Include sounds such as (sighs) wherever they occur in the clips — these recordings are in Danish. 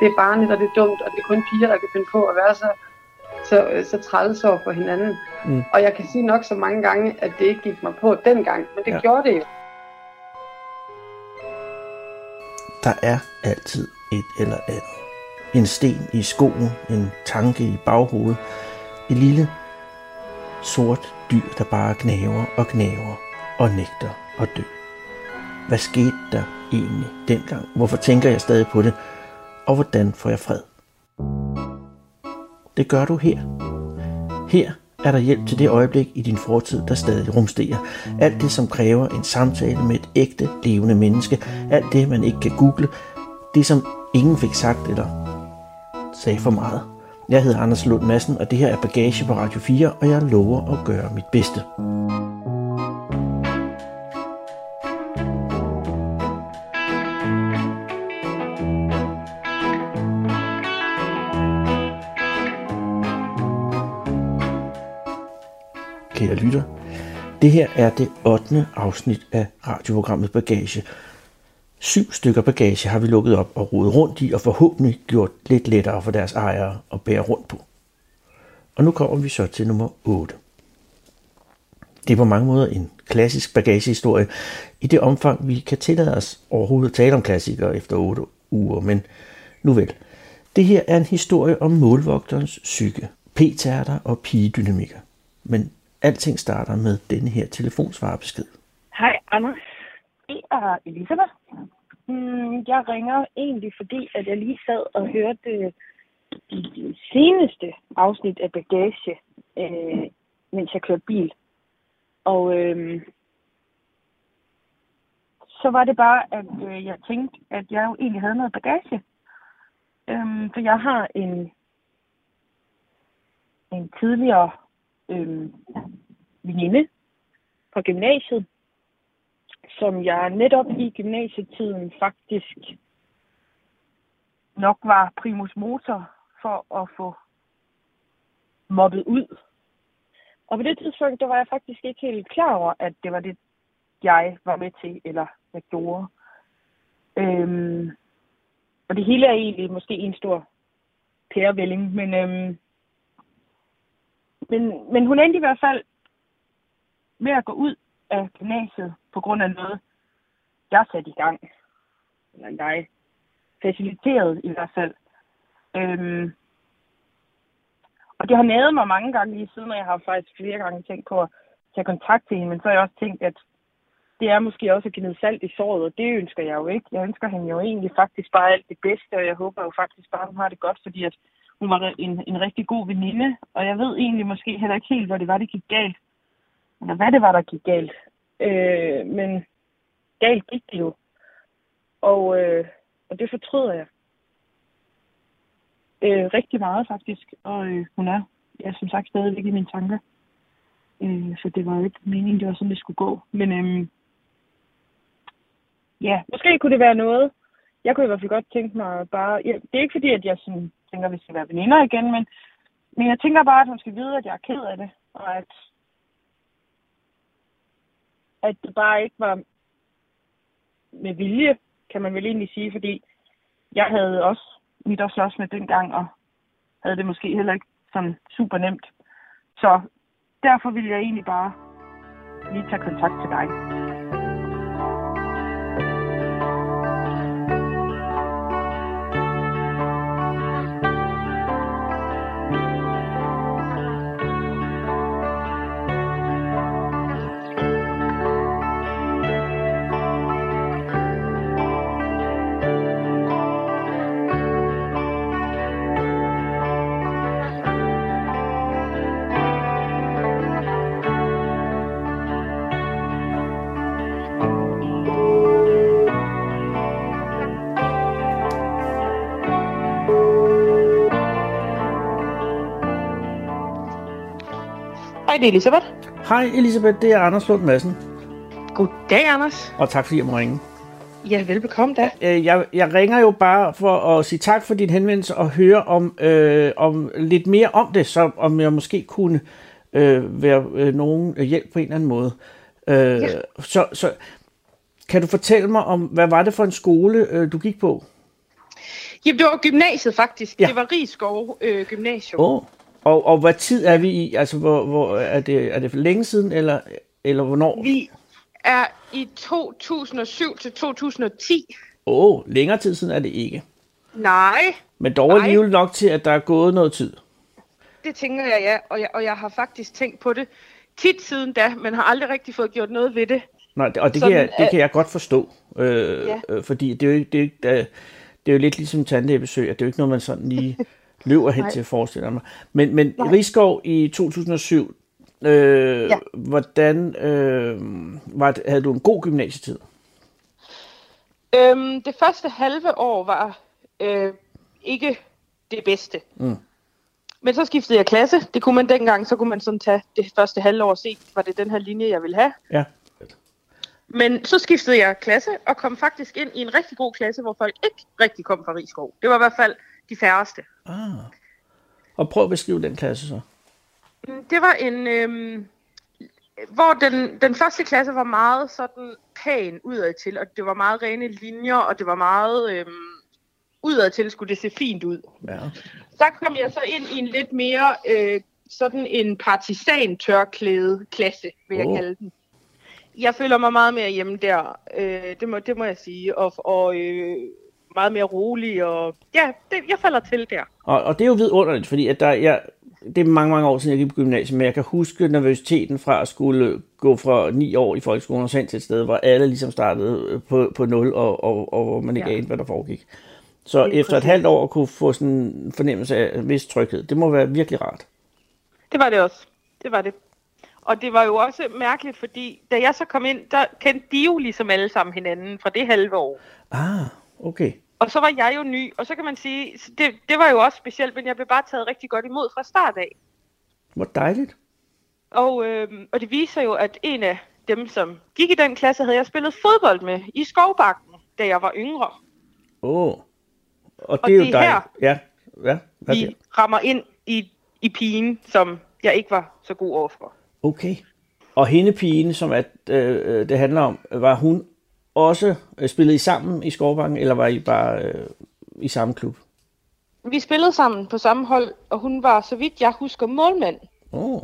det er barnet, og det er dumt, og det er kun piger, der kan finde på at være så, så, så træls over for hinanden. Mm. Og jeg kan sige nok så mange gange, at det ikke gik mig på dengang, men det ja. gjorde det jo. Der er altid et eller andet. En sten i skoen, en tanke i baghovedet, et lille sort dyr, der bare gnaver og gnaver og nægter at dø. Hvad skete der egentlig dengang? Hvorfor tænker jeg stadig på det? Og hvordan får jeg fred? Det gør du her. Her er der hjælp til det øjeblik i din fortid, der stadig rumsterer. Alt det, som kræver en samtale med et ægte, levende menneske. Alt det, man ikke kan google. Det, som ingen fik sagt eller sagde for meget. Jeg hedder Anders Lund Madsen, og det her er Bagage på Radio 4, og jeg lover at gøre mit bedste. Lytter, det her er det 8. afsnit af radioprogrammet Bagage. Syv stykker bagage har vi lukket op og rodet rundt i og forhåbentlig gjort lidt lettere for deres ejere at bære rundt på. Og nu kommer vi så til nummer 8. Det er på mange måder en klassisk bagagehistorie i det omfang, vi kan tillade os overhovedet at tale om klassikere efter 8 uger, men nu vel. Det her er en historie om målvogterens psyke, p-tærter og pigedynamikker. Men alting starter med denne her telefonsvarebesked. Hej Anders, det er Elisabeth. Mm, jeg ringer egentlig, fordi at jeg lige sad og hørte øh, de seneste afsnit af Bagage, øh, mens jeg kørte bil. Og øh, så var det bare, at øh, jeg tænkte, at jeg jo egentlig havde noget bagage. Øh, for jeg har en, en tidligere øh, veninde fra gymnasiet, som jeg netop i gymnasietiden faktisk nok var primus motor for at få mobbet ud. Og på det tidspunkt, der var jeg faktisk ikke helt klar over, at det var det, jeg var med til, eller jeg gjorde. Øhm, og det hele er egentlig måske en stor pærevælling, men, øhm, men, men hun endte i hvert fald med at gå ud af gymnasiet på grund af noget, jeg satte i gang. Eller jeg faciliterede i hvert fald. Øhm, og det har nævet mig mange gange lige siden, og jeg har faktisk flere gange tænkt på at tage kontakt til hende, men så har jeg også tænkt, at det er måske også at give noget salt i såret, og det ønsker jeg jo ikke. Jeg ønsker hende jo egentlig faktisk bare alt det bedste, og jeg håber jo faktisk bare, at hun har det godt, fordi at hun var en, en rigtig god veninde, og jeg ved egentlig måske heller ikke helt, hvor det var, det gik galt. Eller hvad det var, der gik galt. Øh, men galt gik det jo. Og, øh, og det fortryder jeg. Øh, rigtig meget faktisk. Og øh, hun er, ja, som sagt, stadigvæk i mine tanker. Øh, så det var jo ikke meningen, det var sådan, det skulle gå. Men øh, ja, måske kunne det være noget. Jeg kunne i hvert fald godt tænke mig bare... Ja, det er ikke fordi, at jeg sådan, tænker, at vi skal være veninder igen, men, men jeg tænker bare, at hun skal vide, at jeg er ked af det. Og at at det bare ikke var med vilje, kan man vel egentlig sige, fordi jeg havde også mit at slås med dengang, og havde det måske heller ikke sådan super nemt. Så derfor ville jeg egentlig bare lige tage kontakt til dig. Hej, det er Elisabeth. Hej Elisabeth, det er Anders Lund Madsen. Goddag, Anders. Og tak fordi jeg må ringe. Ja, velbekomme da. Øh, jeg, jeg ringer jo bare for at sige tak for din henvendelse og høre om, øh, om lidt mere om det, så om jeg måske kunne øh, være øh, nogen hjælp på en eller anden måde. Øh, ja. så, så kan du fortælle mig om, hvad var det for en skole, øh, du gik på? Jamen, det var gymnasiet faktisk. Ja. Det var Rigskov øh, Gymnasium. Oh. Og, og hvad tid er vi i? Altså, hvor, hvor, er, det, er det for længe siden, eller, eller hvornår? Vi er i 2007 til 2010. Åh, oh, længere tid siden er det ikke. Nej. Men dog er alligevel nok til, at der er gået noget tid. Det tænker jeg, ja. Og jeg, og jeg har faktisk tænkt på det tit siden da, men har aldrig rigtig fået gjort noget ved det. Nej, og det, Sådan, kan, jeg, det kan jeg godt forstå. Øh, ja. øh, fordi det er jo. Det er, det er jo lidt ligesom tandlægebesøg, at det er jo ikke noget, man sådan lige (laughs) løber hen til at forestille mig. Men, men Rigskov i 2007, øh, ja. hvordan øh, var det, havde du en god gymnasietid? Øhm, det første halve år var øh, ikke det bedste. Mm. Men så skiftede jeg klasse. Det kunne man dengang, så kunne man sådan tage det første halvår og se, var det den her linje, jeg ville have. Ja. Men så skiftede jeg klasse og kom faktisk ind i en rigtig god klasse, hvor folk ikke rigtig kom fra Rigskov. Det var i hvert fald de færreste. Ah. Og prøv at beskrive den klasse så. Mm, det var en, øhm, hvor den, den første klasse var meget sådan pæn udad til, og det var meget rene linjer, og det var meget øhm, udad til, skulle det se fint ud. Ja. Så kom jeg så ind i en lidt mere øh, sådan en partisan tørklæde klasse, vil jeg oh. kalde den. Jeg føler mig meget mere hjemme der, øh, det, må, det må jeg sige, og, og øh, meget mere rolig, og ja, det, jeg falder til der. Og, og det er jo vidunderligt, fordi at der, jeg, det er mange, mange år siden, jeg gik på gymnasiet, men jeg kan huske nervøsiteten fra at skulle gå fra ni år i folkeskolen og hen til et sted, hvor alle ligesom startede på, på nul, og, og, og hvor man ikke ja. anede, hvad der foregik. Så efter præcis. et halvt år at kunne få sådan en fornemmelse af en vis tryghed, det må være virkelig rart. Det var det også. Det var det. Og det var jo også mærkeligt, fordi da jeg så kom ind, der kendte de jo ligesom alle sammen hinanden fra det halve år. Ah, okay. Og så var jeg jo ny, og så kan man sige, det, det var jo også specielt, men jeg blev bare taget rigtig godt imod fra start af. Hvor dejligt. Og, øh, og det viser jo, at en af dem, som gik i den klasse, havde jeg spillet fodbold med i Skovbakken, da jeg var yngre. Åh, oh. og det og er jo det dejligt. Her, ja, ja, vi det? rammer ind i, i pigen, som jeg ikke var så god overfor. Okay. Og hende pigen, som at, øh, øh det handler om, var hun også øh, spillet I sammen i Skovbanken, eller var I bare øh, i samme klub? Vi spillede sammen på samme hold, og hun var, så vidt jeg husker, målmand. Åh. Oh.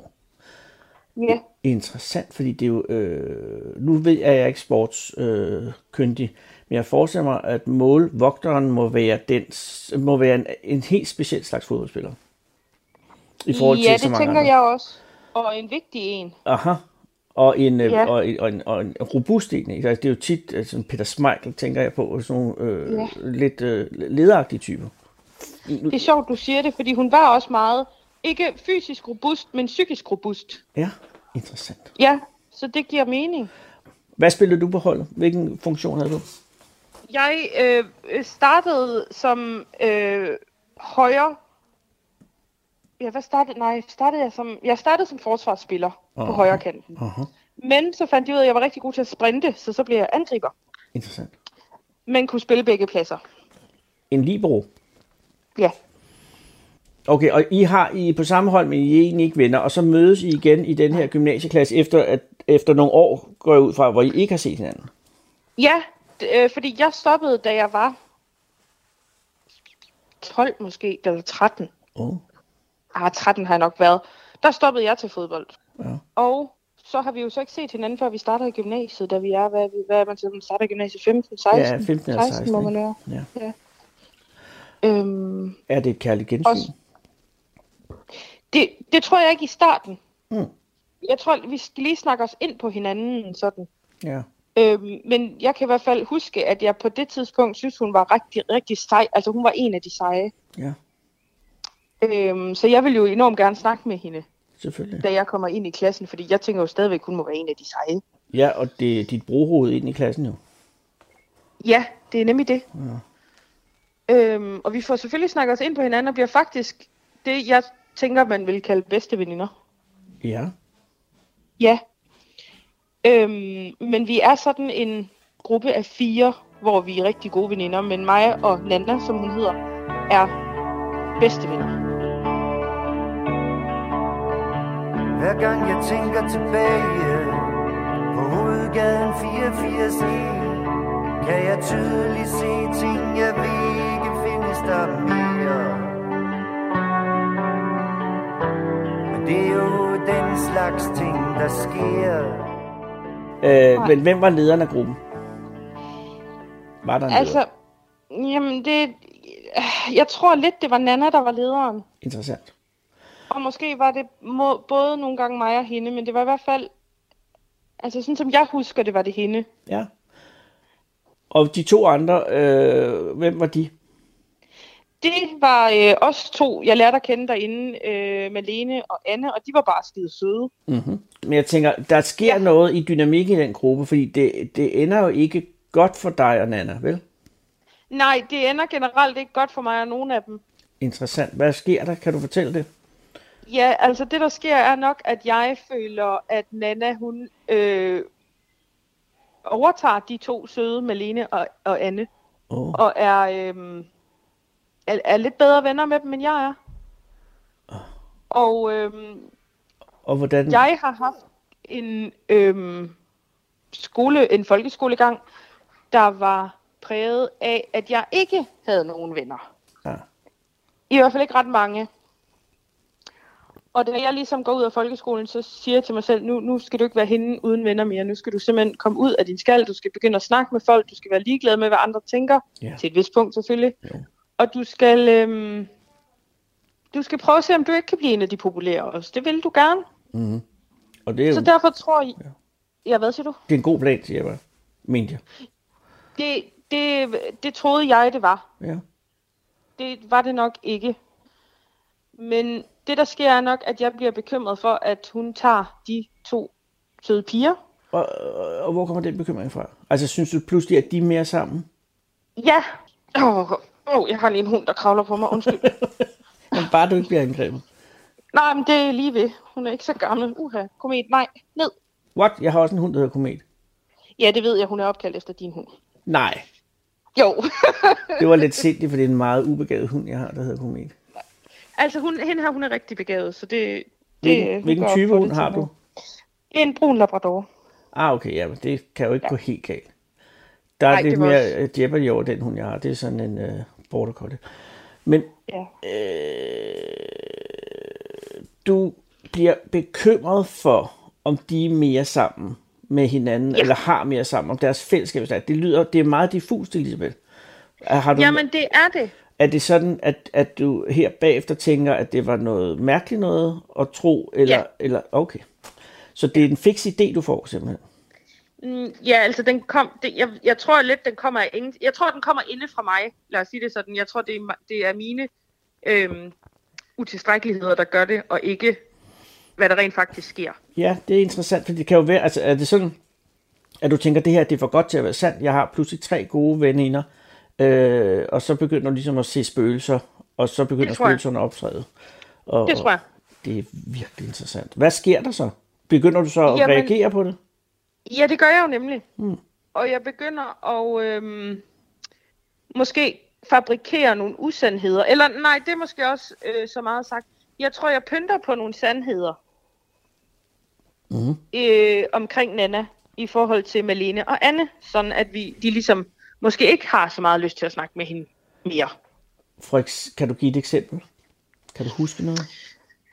Ja. Interessant, fordi det er jo... Øh, nu ved jeg, at jeg ikke sportskyndig, øh, men jeg forestiller mig, at målvogteren må være, den, må være en, en helt speciel slags fodboldspiller. I forhold ja, til det så mange tænker andre. jeg også. Og en vigtig en. Aha. Og en, øh, ja. og, og, en, og en robust en. Ikke? Altså, det er jo tit, altså Peter Smeichel, tænker jeg på, sådan nogle øh, ja. lidt øh, lederagtige typer. Det er sjovt, du siger det, fordi hun var også meget, ikke fysisk robust, men psykisk robust. Ja, interessant. Ja, så det giver mening. Hvad spillede du på holdet? Hvilken funktion havde du? Jeg øh, startede som øh, højre ja, hvad startede, nej, startede jeg som, jeg startede som forsvarsspiller uh-huh. på højre kanten. Uh-huh. Men så fandt jeg ud af, at jeg var rigtig god til at sprinte, så så blev jeg angriber. Interessant. Men kunne spille begge pladser. En libero? Ja. Okay, og I har I på samme hold, men I er egentlig ikke venner, og så mødes I igen i den her gymnasieklasse, efter, at, efter nogle år går jeg ud fra, hvor I ikke har set hinanden? Ja, øh, fordi jeg stoppede, da jeg var 12 måske, eller 13. Oh ah, 13 har jeg nok været, der stoppede jeg til fodbold. Ja. Og så har vi jo så ikke set hinanden, før vi starter i gymnasiet, da vi er, hvad, hvad er man til, man starter i gymnasiet 15, 16? Ja, 15 eller 16, 16 må man være. Ja. ja. Øhm, er det et kærligt gensyn? Også, det, det tror jeg ikke i starten. Mm. Jeg tror, vi skal lige snakke os ind på hinanden sådan. Ja. Øhm, men jeg kan i hvert fald huske, at jeg på det tidspunkt synes, hun var rigtig, rigtig sej. Altså hun var en af de seje. Ja. Øhm, så jeg vil jo enormt gerne snakke med hende. Selvfølgelig. Da jeg kommer ind i klassen, fordi jeg tænker jo stadigvæk, hun må være en af de seje. Ja, og det er dit brohoved ind i klassen jo. Ja, det er nemlig det. Ja. Øhm, og vi får selvfølgelig snakket os ind på hinanden, og bliver faktisk det, jeg tænker, man vil kalde bedste veninder. Ja. Ja. Øhm, men vi er sådan en gruppe af fire, hvor vi er rigtig gode veninder, men mig og Nanda, som hun hedder, er bedste venner. Hver gang jeg tænker tilbage på hovedgaden 84 Kan jeg tydeligt se ting, jeg ved ikke findes koster mere Men det er jo den slags ting, der sker Øh, men hvem var lederen af gruppen? Var der en Altså, leder? jamen det... Jeg tror lidt, det var Nana, der var lederen. Interessant. Og måske var det må, både nogle gange mig og hende, men det var i hvert fald... Altså sådan som jeg husker det, var det hende. Ja. Og de to andre, øh, hvem var de? Det var øh, os to, jeg lærte at kende derinde, øh, Malene og Anne, og de var bare skide søde. Mm-hmm. Men jeg tænker, der sker ja. noget i dynamik i den gruppe, fordi det, det ender jo ikke godt for dig og Nana, vel? Nej, det ender generelt ikke godt for mig og nogen af dem. Interessant. Hvad sker der? Kan du fortælle det? Ja, altså det der sker er nok, at jeg føler, at Nana hun øh, overtager de to søde, Malene og, og Anne, Oh. og er, øh, er, er lidt bedre venner med dem, end jeg er. Og øh, Og hvordan... jeg har haft en øh, skole, en folkeskolegang, der var præget af, at jeg ikke havde nogen venner. Ja. I hvert fald ikke ret mange. Og da jeg ligesom går ud af folkeskolen, så siger jeg til mig selv, nu, nu skal du ikke være hende uden venner mere. Nu skal du simpelthen komme ud af din skal. Du skal begynde at snakke med folk. Du skal være ligeglad med, hvad andre tænker. Ja. Til et vist punkt selvfølgelig. Jo. Og du skal, øhm, du skal prøve at se, om du ikke kan blive en af de populære også. Det vil du gerne. Mm-hmm. Og det er jo Så derfor tror jeg... Ja, hvad siger du? det er en god plan, siger jeg bare. Mente jeg. Det, det, det troede jeg, det var. Ja. Det var det nok ikke. Men det, der sker, er nok, at jeg bliver bekymret for, at hun tager de to søde piger. Og, og, hvor kommer den bekymring fra? Altså, synes du pludselig, at de er mere sammen? Ja. Åh, oh, oh, jeg har lige en hund, der kravler på mig. Undskyld. (laughs) Men bare du ikke bliver angrebet. Nej, men det er lige ved. Hun er ikke så gammel. Uha, komet, nej, ned. What? Jeg har også en hund, der hedder Komet. Ja, det ved jeg, hun er opkaldt efter din hund. Nej, Jo. det var lidt sindigt, for det er en meget ubegavet hund, jeg har, der hedder Komet. Altså, hun, hende her, hun er rigtig begavet, så det... det Hvilken, type hund har du? er en brun labrador. Ah, okay, ja, men det kan jo ikke ja. gå helt galt. Der er Nej, lidt mere også- også... Jeopardy over den hund, jeg har. Det er sådan en uh, border collie. Men Ja. øh, du bliver bekymret for, om de er mere sammen med hinanden. Ja. eller har mere sammen, om deres fællesskab. Det lyder, det er meget diffust, Elisabeth. Har du, Jamen, det er det. Er det sådan, at, at du her bagefter tænker, at det var noget mærkeligt noget at tro? Eller, Ja. eller okay. Så det er en fix idé, du får simpelthen. Mm, ja, altså den kom, det, jeg, jeg tror lidt, den kommer af ingen, jeg tror, den kommer inde fra mig, lad os sige det sådan. Jeg tror, det er, det er mine øhm, utilstrækkeligheder, der gør det, og ikke, hvad der rent faktisk sker. Ja, det er interessant, for det kan jo være, altså er det sådan, at du tænker, det her det er for godt til at være sandt. Jeg har pludselig tre gode veninder, øh, og så begynder du ligesom at se spøgelser, og så begynder spøgelserne at optræde. Og, Det tror jeg. Det er virkelig interessant. Hvad sker der så? Begynder du så at Jamen- reagere på det? Ja, det gør jeg jo nemlig. Mm. Og jeg begynder at øhm, måske fabrikere nogle usandheder. Eller nej, det er måske også øh, så meget sagt. Jeg tror, jeg pynter på nogle sandheder Mhm. øh, omkring Nana i forhold til Malene og Anne. Sådan at vi, de ligesom måske ikke har så meget lyst til at snakke med hende mere. For eks- kan du give et eksempel? Kan du huske noget?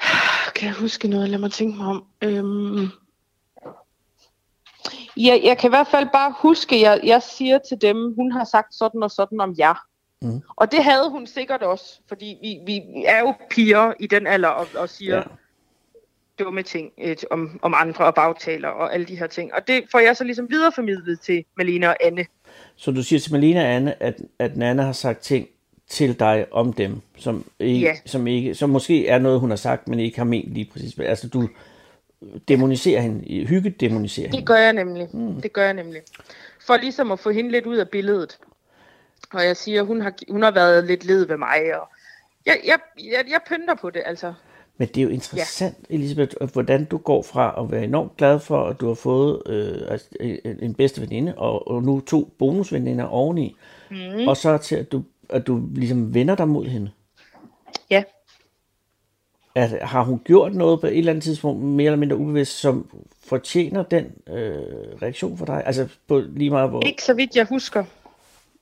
(sighs) Kan jeg huske noget? Lad mig tænke mig om. Øhm... Ja, jeg kan i hvert fald bare huske, at jeg, jeg siger til dem, hun har sagt sådan og sådan om jer. Mm. Og det havde hun sikkert også, fordi vi, vi er jo piger i den alder og, og siger Ja. ja. dumme ting et, om, om andre og bagtaler og alle de her ting. Og det får jeg så ligesom videreformidlet til Malene og Anne. Så du siger til Malene Anne, at, at Nana har sagt ting til dig om dem, som, ikke, Ja. som, ikke, som måske er noget, hun har sagt, men ikke har ment lige præcis. Altså du demoniserer hende, hygge demoniserer Det hende. gør jeg nemlig. Mm. Det gør jeg nemlig. For ligesom at få hende lidt ud af billedet. Og jeg siger, hun har, hun har været lidt led ved mig. Og jeg, jeg, jeg, jeg pynter på det, altså. Men det er jo interessant, ja. Elisabeth, hvordan du går fra at være enormt glad for, at du har fået øh, altså, en en bedste veninde, og, og nu to bonusveninder oveni, mm. og så til, at du, at du ligesom vender dig mod hende. Ja. At, har hun gjort noget på et eller andet tidspunkt, mere eller mindre ubevidst, som fortjener den øh, reaktion for dig? Altså på lige meget hvor... Ikke så vidt jeg husker.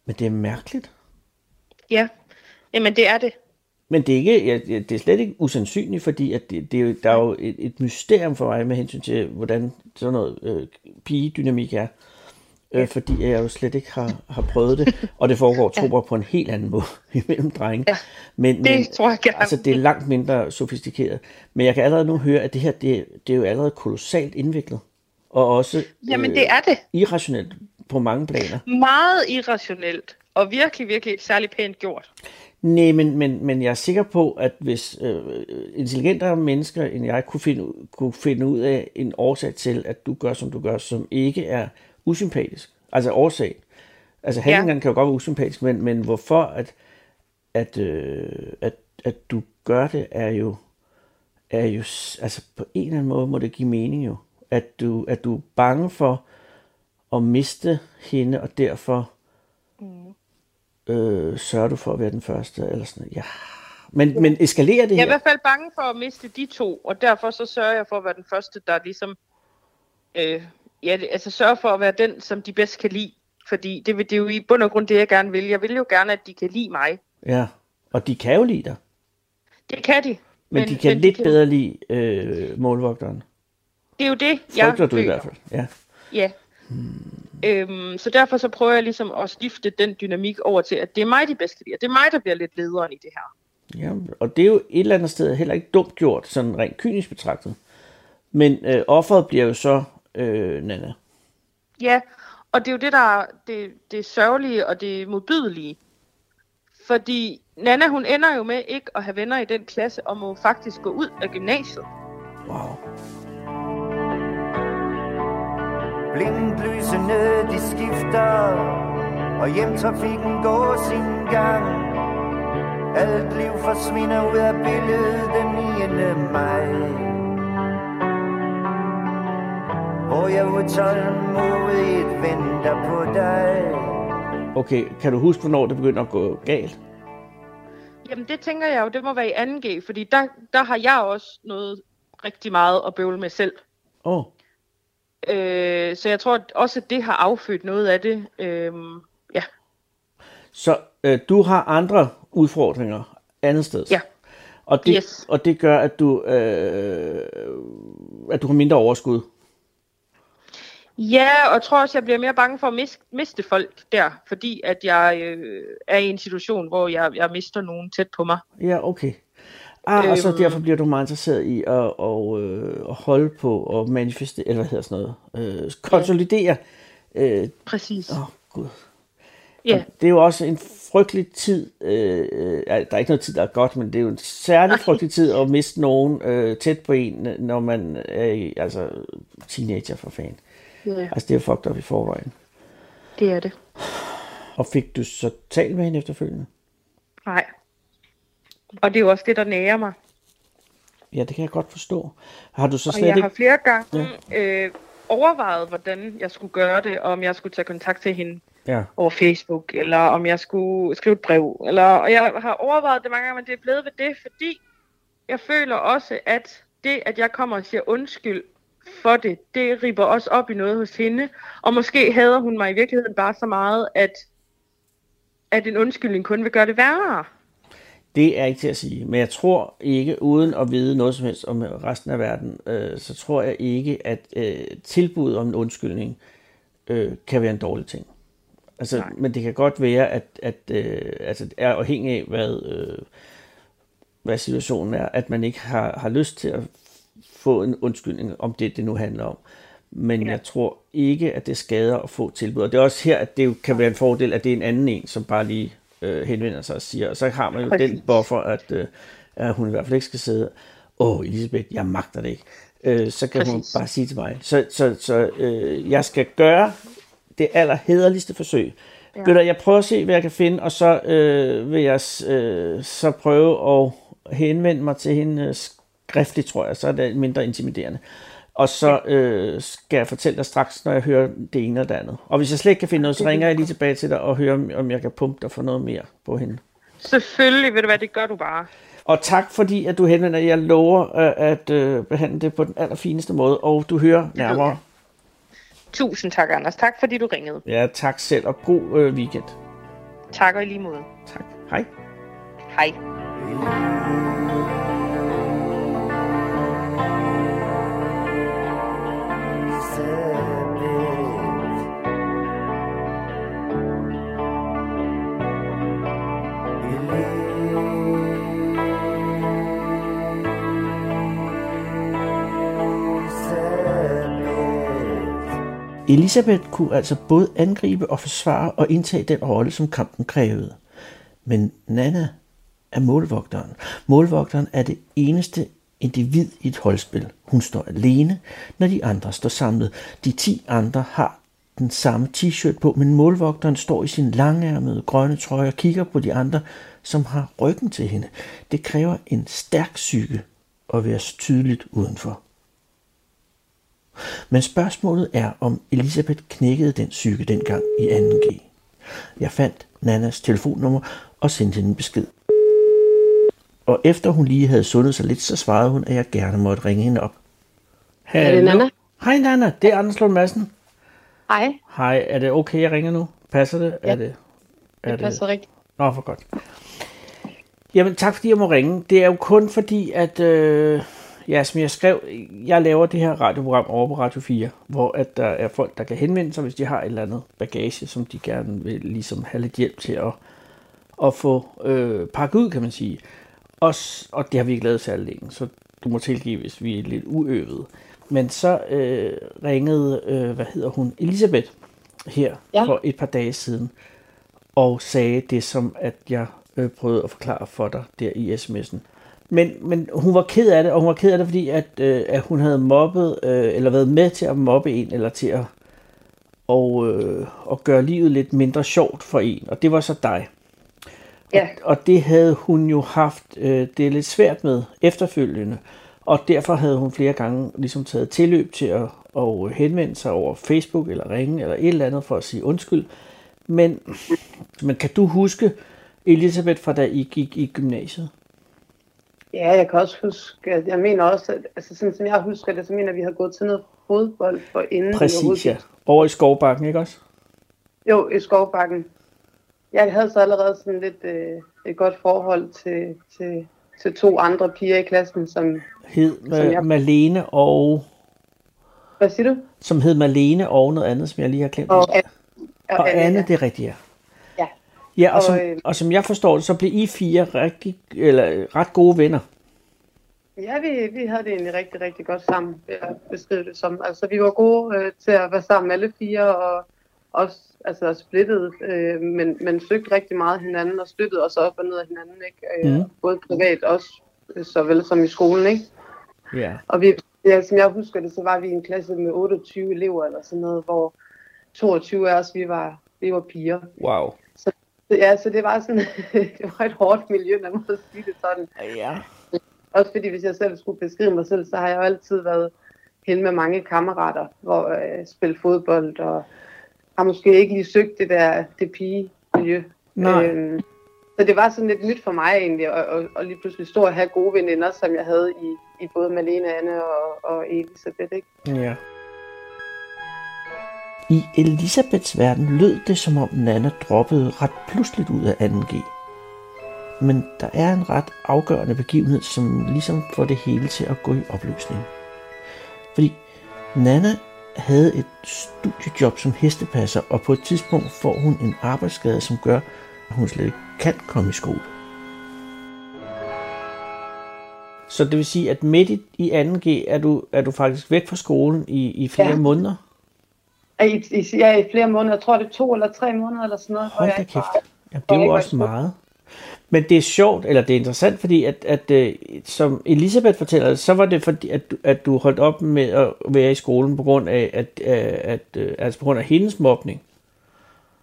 Men det er mærkeligt. Ja. Jamen, det er det. Men det er, ikke, ja, det er slet ikke usandsynligt, fordi at det, det er jo, der er jo et, et mysterium for mig med hensyn til, hvordan sådan noget øh, pigedynamik er. Øh, fordi jeg jo slet ikke har, har prøvet det, (laughs) og det foregår, tror jeg, på en helt anden måde (laughs) imellem drenge. Ja, men, det men, tror jeg gerne. Altså, det er langt mindre sofistikeret. Men jeg kan allerede nu høre, at det her, det, det er jo allerede kolossalt indviklet. Og også Jamen, det er det. irrationelt på mange planer. Meget irrationelt, og virkelig, virkelig særlig pænt gjort. Nej, men, men, men jeg er sikker på, at hvis øh, intelligentere mennesker end jeg kunne finde, kunne finde ud af en årsag til, at du gør, som du gør, som ikke er usympatisk. Altså årsag. Altså handlingerne ja. kan jo godt være usympatisk, men, men hvorfor at, at, øh, at, at du gør det, er jo, er jo, altså på en eller anden måde må det give mening jo. At du, at du er bange for at miste hende, og derfor mm. Øh, sørger du for at være den første, eller sådan. Ja. Men, men eskalerer det her? Jeg er i hvert fald bange for at miste de to, og derfor så sørger jeg for at være den første, der ligesom, øh, ja, altså sørger for at være den, som de bedst kan lide. Fordi det, det er jo i bund og grund det, jeg gerne vil. Jeg vil jo gerne, at de kan lide mig. Ja, og de kan jo lide dig. Det kan de. Men, men de kan men lidt de kan... bedre lide øh, målvogteren. Det er jo det, Frygter jeg du føler. i hvert fald, ja. Ja. Hmm. Øhm, så derfor så prøver jeg ligesom at skifte den dynamik over til, at det er mig, de bedst kan lide. Og det er mig, der bliver lidt lederen i det her. Ja, og det er jo et eller andet sted heller ikke dumt gjort, sådan rent kynisk betragtet. Men øh, offeret bliver jo så øh, Nana. Ja, og det er jo det, der er det, det sørgelige og det modbydelige. Fordi Nana, hun ender jo med ikke at have venner i den klasse, og må faktisk gå ud af gymnasiet. Wow. Blinklysene de skifter Og hjemtrafikken går sin gang Alt liv forsvinder ud af billedet den 9. maj Hvor jeg utålmodigt venter på dig Okay, kan du huske, hvornår det begynder at gå galt? Jamen det tænker jeg jo, det må være i 2G, fordi der, der har jeg også noget rigtig meget at bøvle med selv. Åh. Oh. Øh, så jeg tror også, at det har affødt noget af det. Øh, ja. Så øh, du har andre udfordringer andet sted? Ja. Og det, Yes. og det gør, at du, øh, at du har mindre overskud? Ja, og jeg tror også, jeg bliver mere bange for at mis- miste folk der, fordi at jeg øh, er i en situation, hvor jeg, jeg mister nogen tæt på mig. Ja, okay. Ah, og så Øhm. derfor bliver du meget interesseret i at, og, øh, at holde på og manifestere, eller hvad hedder sådan noget, øh, konsolidere. Øh, Præcis. Åh, oh, gud. Ja, Det er jo også en frygtelig tid, øh, øh, ja, der er ikke noget tid, der er godt, men det er jo en særlig frygtelig tid at miste nogen øh, tæt på en, når man er altså, teenager for fanden. ja, Altså, det er fucked up i forvejen. det er det. Og fik du så talt med hende efterfølgende? Nej. Og det er jo også det, der nærer mig. Ja, det kan jeg godt forstå. Har du så Og slet jeg ikke... har flere gange øh, overvejet, hvordan jeg skulle gøre det, og om jeg skulle tage kontakt til hende Ja, over Facebook, eller om jeg skulle skrive et brev. Eller, og jeg har overvejet det mange gange, men det er blevet ved det, fordi jeg føler også, at det, at jeg kommer og siger undskyld for det, det ripper også op i noget hos hende. Og måske hader hun mig i virkeligheden bare så meget, at, at en undskyldning kun vil gøre det værre. Det er ikke til at sige. Men jeg tror ikke, uden at vide noget som helst om resten af verden, øh, så tror jeg ikke, at øh, tilbud om en undskyldning øh, kan være en dårlig ting. Altså, Nej. men det kan godt være, at, at øh, altså, det er afhængig af, hvad, øh, hvad situationen er, at man ikke har, har lyst til at få en undskyldning, om det, det nu handler om. Men ja. jeg tror ikke, at det skader at få tilbud. Og det er også her, at det jo kan være en fordel, at det er en anden en, som bare lige øh, henvender sig og siger, og så har man jo Præcis. den buffer, at, øh, at hun i hvert fald ikke skal sidde, åh, Elisabeth, jeg magter det ikke. Øh, så kan Præcis. hun bare sige til mig. Så, så, så øh, jeg skal gøre det allerhederligste forsøg. Ja. Ved du, jeg prøver at se, hvad jeg kan finde, og så øh, vil jeg øh, så prøve at henvende mig til hende øh, skriftligt, tror jeg, så er det mindre intimiderende. Og så øh, skal jeg fortælle dig straks, når jeg hører det ene og det andet. Og hvis jeg slet ikke kan finde noget, så ringer jeg lige tilbage til dig og hører, om- jeg kan pumpe dig for noget mere på hende. Selvfølgelig, ved du hvad, det gør du bare. Og tak fordi, at du henvender. Jeg lover øh, at øh, behandle det på den allerfineste måde, og du hører nærmere. Tusind tak, Anders. Tak fordi du ringede. Ja, tak selv, og god øh, weekend. Tak og i lige måde. Tak. Hej. Hej. Elisabeth kunne altså både angribe og forsvare og indtage den rolle, som kampen krævede. Men Nana er målvogteren. Målvogteren er det eneste individ i et holdspil. Hun står alene, når de andre står samlet. De ti andre har den samme t-shirt på, men målvogteren står i sin langærmede grønne trøje og kigger på de andre, som har ryggen til hende. Det kræver en stærk psyke at være tydeligt udenfor. Men spørgsmålet er, om Elisabeth knækkede den psyke dengang i 2G. Jeg fandt Nannas telefonnummer og sendte hende en besked. Og efter hun lige havde sundet sig lidt, så svarede hun, at jeg gerne måtte ringe hende op. Er det Nana? Hej Nana, det er Anders Lund Madsen. Hej, Hej, er det okay, jeg ringer nu? Passer det? Ja. Er det, er det passer rigtigt. Nå, for godt. Jamen, tak fordi jeg må ringe. Det er jo kun fordi, at... Øh, ja, som jeg skrev, jeg laver det her radioprogram over på Radio 4, hvor at der er folk, der kan henvende sig, hvis de har et eller andet bagage, som de gerne vil ligesom have lidt hjælp til at, at få øh, pakket ud, kan man sige. Og, og det har vi ikke lavet særlig længe, så du må tilgive, hvis vi er lidt uøvede. Men så øh, ringede, øh, hvad hedder hun, Elisabeth her Ja. for et par dage siden, og sagde det, som at jeg øh, prøvede at forklare for dig der i sms'en. Men, men hun var ked af det, og hun var ked af det, fordi at, øh, at hun havde mobbet, øh, eller været med til at mobbe en, eller til at, og, øh, at gøre livet lidt mindre sjovt for en, og det var så dig. Ja, Og det havde hun jo haft øh, det lidt svært med efterfølgende. Og derfor havde hun flere gange ligesom taget tilløb til at, at henvende sig over Facebook eller ringe eller et eller andet for at sige undskyld. Men, men kan du huske, Elisabeth, fra da I gik i gymnasiet? ja, jeg kan også huske, jeg mener også, at altså, sådan som jeg husker det, så mener at vi har gået til noget fodbold for inden. Præcis, ja. Over i Skovbakken, ikke også? Jo, i Skovbakken. Jeg havde så allerede sådan lidt øh, et godt forhold til, til, til to andre piger i klassen, som... Hed Som jeg- Ma- Malene og... Hvad siger du? Som hed Malene og noget andet, som jeg lige har glemt. Og, Anne- og Anne, det er rigtigt, ja. Ja. Ja, og, Og, som, øh, og som jeg forstår det, så blev I fire rigtig, eller, ret gode venner. Ja, vi, vi havde det egentlig rigtig, rigtig godt sammen, vil jeg beskrive det som. Altså, vi var gode øh, til at være sammen alle fire, og også altså, splittet, øh, men, men søgte rigtig meget hinanden, og støttede os op og ned af hinanden, ikke? Øh, Mhm. Både privat også, øh, såvel som i skolen, ikke? Ja. Og vi, ja, som jeg husker det, så var vi i en klasse med 28 elever eller sådan noget, hvor 22 af os, vi var, vi var piger. Wow. Så, ja, så det var sådan, (laughs) det var et hårdt miljø, man må sige det sådan. Ja. Også fordi, hvis jeg selv skulle beskrive mig selv, så har jeg jo altid været hen med mange kammerater, hvor jeg øh, spille fodbold, og har måske ikke lige søgt det der det pige-miljø. Nej. Øhm, så det var sådan lidt nyt for mig egentlig, at, at, at lige pludselig stå og have gode veninder, som jeg havde i, i både Malene, Anne og, og Elisabeth. Ikke? Ja. I Elisabeths verden lød det, som om Nana droppede ret pludseligt ud af 2G. Men der er en ret afgørende begivenhed, som ligesom får det hele til at gå i opløsning. Fordi Nana havde et studiejob som hestepasser, og på et tidspunkt får hun en arbejdsskade, som gør, at hun slet ikke kan komme i skole. Så det vil sige, at midt i, i 2G er du, er du faktisk væk fra skolen i, i flere Ja. måneder? I, I, jeg er i flere måneder, jeg tror det er to eller tre måneder eller sådan noget. Hold da kæft. Ja, hvor det er jo også meget. Men det er sjovt, eller det er interessant, fordi at, at øh, som Elisabeth fortæller, så var det fordi, at, du- at du holdt op med at være i skolen på grund af, at, øh, at, øh, altså på grund af hendes mobning.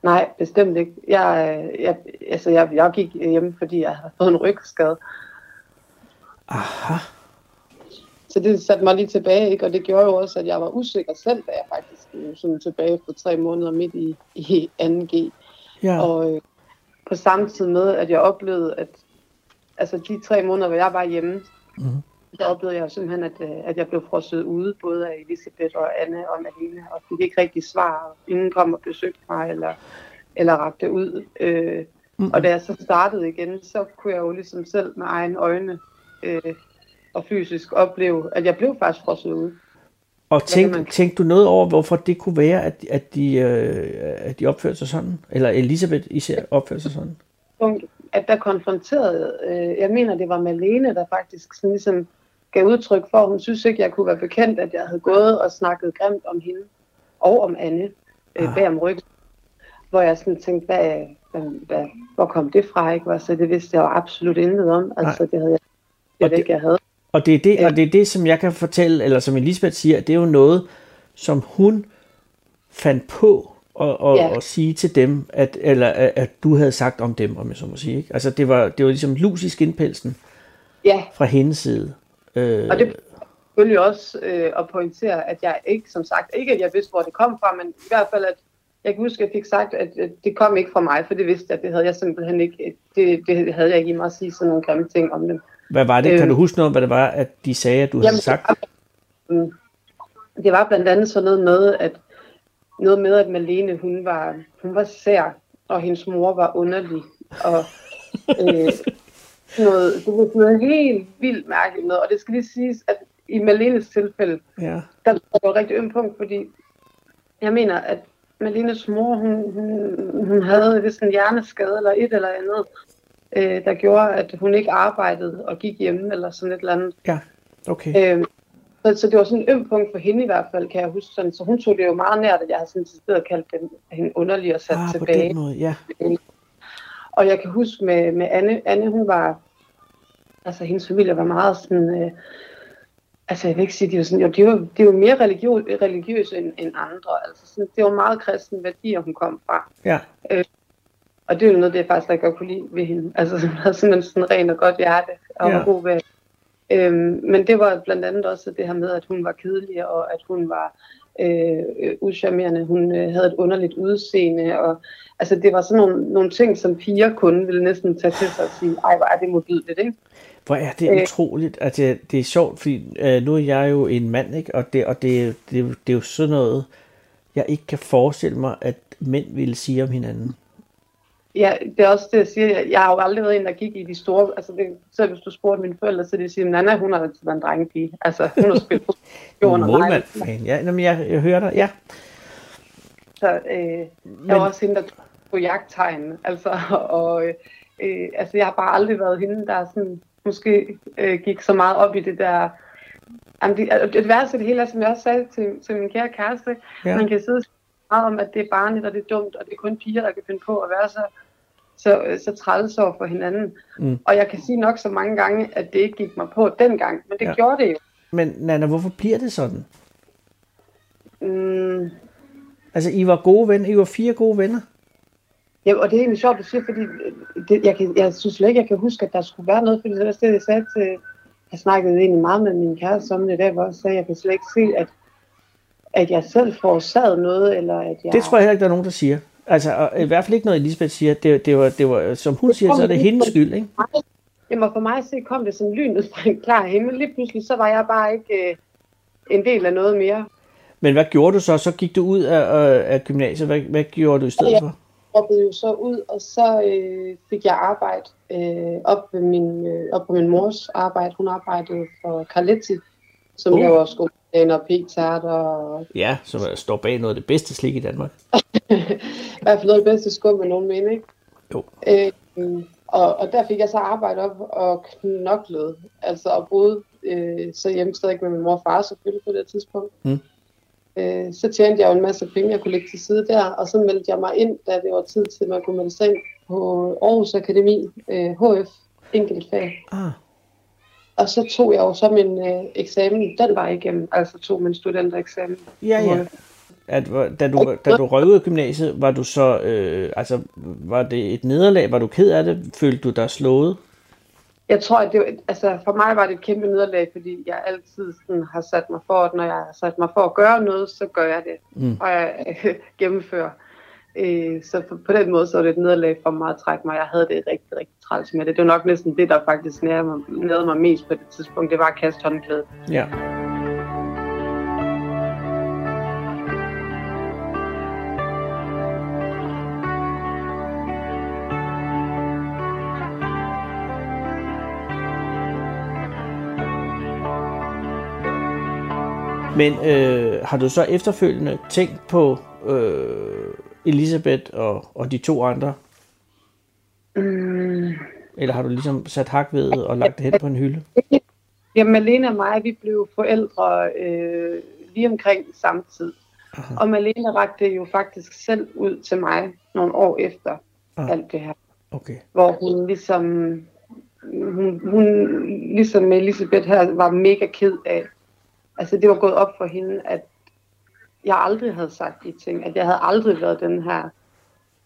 Nej, bestemt ikke. Jeg, jeg, altså, jeg, jeg gik hjemme, fordi jeg havde fået en rygskade. Aha. Så det satte mig lige tilbage, ikke? og det gjorde jo også, at jeg var usikker selv, da jeg faktisk sådan tilbage på tre måneder midt i, i 2G. Ja. Og på samme tid med, at jeg oplevede, at altså de tre måneder, hvor jeg var hjemme, Mhm. der oplevede jeg jo simpelthen, at, øh, at jeg blev frosset ude, både af Elisabeth og Anne og Malene, og fik ikke rigtig svar. Ingen kom og besøgte mig, eller, eller rakte ud. Øh, Mm. Og da jeg så startede igen, så kunne jeg jo ligesom selv med egne øjne øh, og fysisk opleve, at jeg blev faktisk frosset ud. Og tænk, tænkte du noget over, hvorfor det kunne være, at, at, de, øh, at de opførte sig sådan? Eller Elisabeth især opførte sig sådan? At der konfronterede, øh, jeg mener det var Malene, der faktisk sådan ligesom gav udtryk for, at hun synes ikke, jeg kunne være bekendt, at jeg havde gået og snakket grimt om hende og om Anne øh, ah. bag om ryggen. Hvor jeg sådan tænkte, hvad, hvad, hvad, hvor kom det fra? Ikke? Så det vidste jeg jo absolut intet om. Altså, Nej. det havde jeg, det, det ikke, jeg havde. Og det, er det, og det er det, som jeg kan fortælle, eller som Elisabeth siger, det er jo noget, som hun fandt på at, at, ja. at sige til dem, at, eller at du havde sagt om dem, om jeg så må sige. Ikke? Altså det var, det var ligesom lus i skinpelsen ja. fra hendes side. Øh, og det selvfølgelig også øh, at pointere, at jeg ikke, som sagt, ikke at jeg vidste, hvor det kom fra, men i hvert fald, at jeg kan huske, at jeg fik sagt, at det kom ikke fra mig, for det vidste jeg, det havde jeg simpelthen ikke, det, det havde jeg ikke i mig at sige sådan nogle grimme ting om dem. Hvad var det? Kan du øhm. huske noget om, hvad det var, at de sagde, at du jamen, havde sagt? Det var, det var blandt andet sådan noget med, at noget med, at Malene, hun var, hun var sær, og hendes mor var underlig, og (laughs) øh, noget, det var noget helt vildt mærkeligt noget, og det skal lige siges, at i Malenes tilfælde, ja. der var et rigtig øm punkt, fordi jeg mener, at Malenes mor, hun, hun, hun havde vist en hjerneskade eller et eller andet, øh, der gjorde, at hun ikke arbejdede og gik hjemme eller sådan et eller andet. Ja, okay. Øh, så, så det var sådan en øm punkt for hende i hvert fald, kan jeg huske. Sådan, så hun tog det jo meget nært, at jeg havde sådan stedet kaldt den, hende underlig og sat ah, tilbage. På den måde, ja. Og jeg kan huske med, med Anne, Anne hun var, altså hendes familie var meget sådan, øh, altså jeg vil ikke sige, de var sådan, jo, de var, de var mere religiø, religiøse end, end andre. Altså sådan, det var meget kristen værdier, hun kom fra. Ja. Øh, og det er jo noget, det jeg faktisk ikke godt kunne lide ved hende. Altså hun havde simpelthen sådan en ren og godt hjerte, og ja. var god ved Øhm, men det var blandt andet også det her med, at hun var kedelig, og at hun var øh, uschammerende. Hun øh, havde et underligt udseende, og altså det var sådan nogle, nogle ting, som piger kun ville næsten tage til sig og sige, ej, hvor er det modbydeligt, ikke? Hvor er det øh, utroligt, at det, det er sjovt, fordi øh, nu er jeg jo en mand, ikke? og, det, og det, det, det er jo sådan noget, jeg ikke kan forestille mig, at mænd ville sige om hinanden. Ja, det er også det, jeg siger. Jeg, har jo aldrig været en, der gik i de store... Altså, det, så hvis du spurgte mine forældre, så de siger, Nana, hun har altid været en drengepige. Altså, hun har spillet på (laughs) jorden og Målmand, fan. Ja, jamen, jeg, jeg hører dig, ja. Så øh, jeg Men... var også hende, der på jagttegn. Altså, (laughs) og øh, altså, jeg har bare aldrig været hende, der sådan, måske øh, gik så meget op i det der... Jamen, det, det værste det hele er, som jeg også sagde til, til min kære kæreste, ja. man kan sidde meget om, at det er barnligt, og det er dumt, og det er kun piger, der kan finde på at være så så, så træls over for hinanden. Mm. Og jeg kan sige nok så mange gange, at det ikke gik mig på dengang, men det ja. gjorde det jo. Men Nana, hvorfor bliver det sådan? Mm. Altså, I var gode venner, I var fire gode venner. Ja, og det er egentlig sjovt, at sige, fordi det, jeg, kan, jeg synes slet ikke, jeg kan huske, at der skulle være noget, fordi det var det, jeg sagde til, jeg snakkede egentlig meget med min kæreste om det der, hvor jeg sagde, at jeg kan slet ikke se, at, at jeg selv forårsaget noget, eller at jeg... Det tror jeg heller ikke, der er nogen, der siger. Altså, i hvert fald ikke noget, Elisabeth siger. Det, det, var, det var, som hun siger, så er det hendes skyld, ikke? Jamen, for mig så kom det som lynet fra en klar himmel. Lige pludselig, så var jeg bare ikke øh, en del af noget mere. Men hvad gjorde du så? Så gik du ud af, af gymnasiet. Hvad, hvad gjorde du i stedet for? Jeg hoppede jo så ud, og så øh, fik jeg arbejde øh, op, ved min, øh, op på min mors arbejde. Hun arbejdede for Carletti, som uh. laver sko og p-tærter. Og... Ja, som står bag noget af det bedste slik i Danmark. (laughs) I hvert fald noget af det bedste skum med nogen mening. Jo. Øh, og, og der fik jeg så arbejde op og knoklede. Altså og boede øh, så hjemme stadig med min mor og far selvfølgelig på det tidspunkt. Mm. Øh, så tjente jeg jo en masse penge, jeg kunne lægge til side der, og så meldte jeg mig ind, da det var tid til, at man kunne melde sig ind på Aarhus Akademi, øh, HF, enkeltfag. Ah. Og så tog jeg jo så min øh, eksamen, den var igennem, altså tog min studentereksamen. Ja, ja. At, da, du, da du røg ud af gymnasiet, var du så, øh, altså, var det et nederlag? Var du ked af det? Følte du dig slået? Jeg tror, at det, altså, for mig var det et kæmpe nederlag, fordi jeg altid sådan, har sat mig for, at når jeg har sat mig for at gøre noget, så gør jeg det. Mm. Og jeg øh, (laughs) gennemfører. Øh, så på, på den måde så var det et nederlag for mig at trække mig. Jeg havde det rigtig, rigtig træls med det. Det var nok næsten det, der faktisk nærede mig, nærede mig mest på det tidspunkt. Det var at kaste håndklædet. Ja. Men øh, har du så efterfølgende tænkt på, øh, Elisabeth og, og de to andre? Mm. Eller har du ligesom sat hak ved og lagt det hen på en hylde? Jamen, Malene og mig, vi blev forældre øh, lige omkring samme tid. Aha. Og Malene rakte jo faktisk selv ud til mig nogle år efter Ah. alt det her. Okay. Hvor hun ligesom, hun, hun ligesom med Elisabeth her, var mega ked af. Altså det var gået op for hende, at jeg aldrig havde sagt de ting. At jeg havde aldrig været den her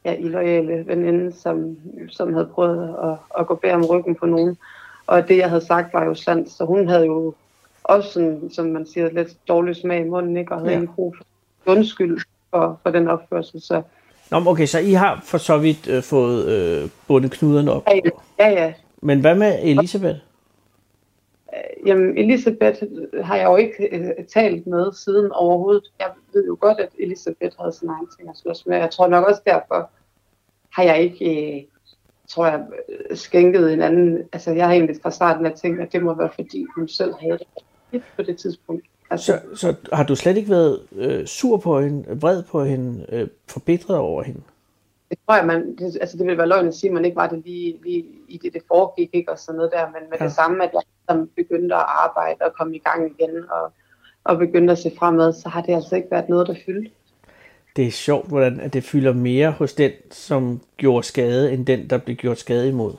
ja, illoyale veninde, som, som havde prøvet at, at gå bag om ryggen på nogen. Og det, jeg havde sagt, var jo sandt. Så hun havde jo også, sådan, som man siger, lidt dårlig smag i munden, ikke? og havde Ja. ikke brug for undskyld for, for den opførsel. Så Nå, okay, så I har for så vidt øh, fået øh, bundet knuderne op. ja, ja, ja. Men hvad med Elisabeth? Jamen, Elisabeth har jeg jo ikke øh, talt med siden overhovedet. Jeg ved jo godt, at Elisabeth havde sin egen ting at slås med. Jeg tror nok også derfor har jeg ikke, øh, tror jeg, skænket en anden... Altså, jeg har egentlig fra starten af tænkt, at det må være, fordi hun selv havde det på det tidspunkt. Altså, Så, så har du slet ikke været øh, sur på hende, vred på hende, øh, forbitret over hende? Det tror jeg, man, det, altså det ville være løgn at sige, at man ikke var det lige, lige i det, det foregik, ikke, og sådan noget der, men med Ja. det samme, at jeg ligesom begyndte at arbejde og komme i gang igen, og, og begyndte at se fremad, så har det altså ikke været noget, der fyldte. Det er sjovt, hvordan at det fylder mere hos den, som gjorde skade, end den, der blev gjort skade imod.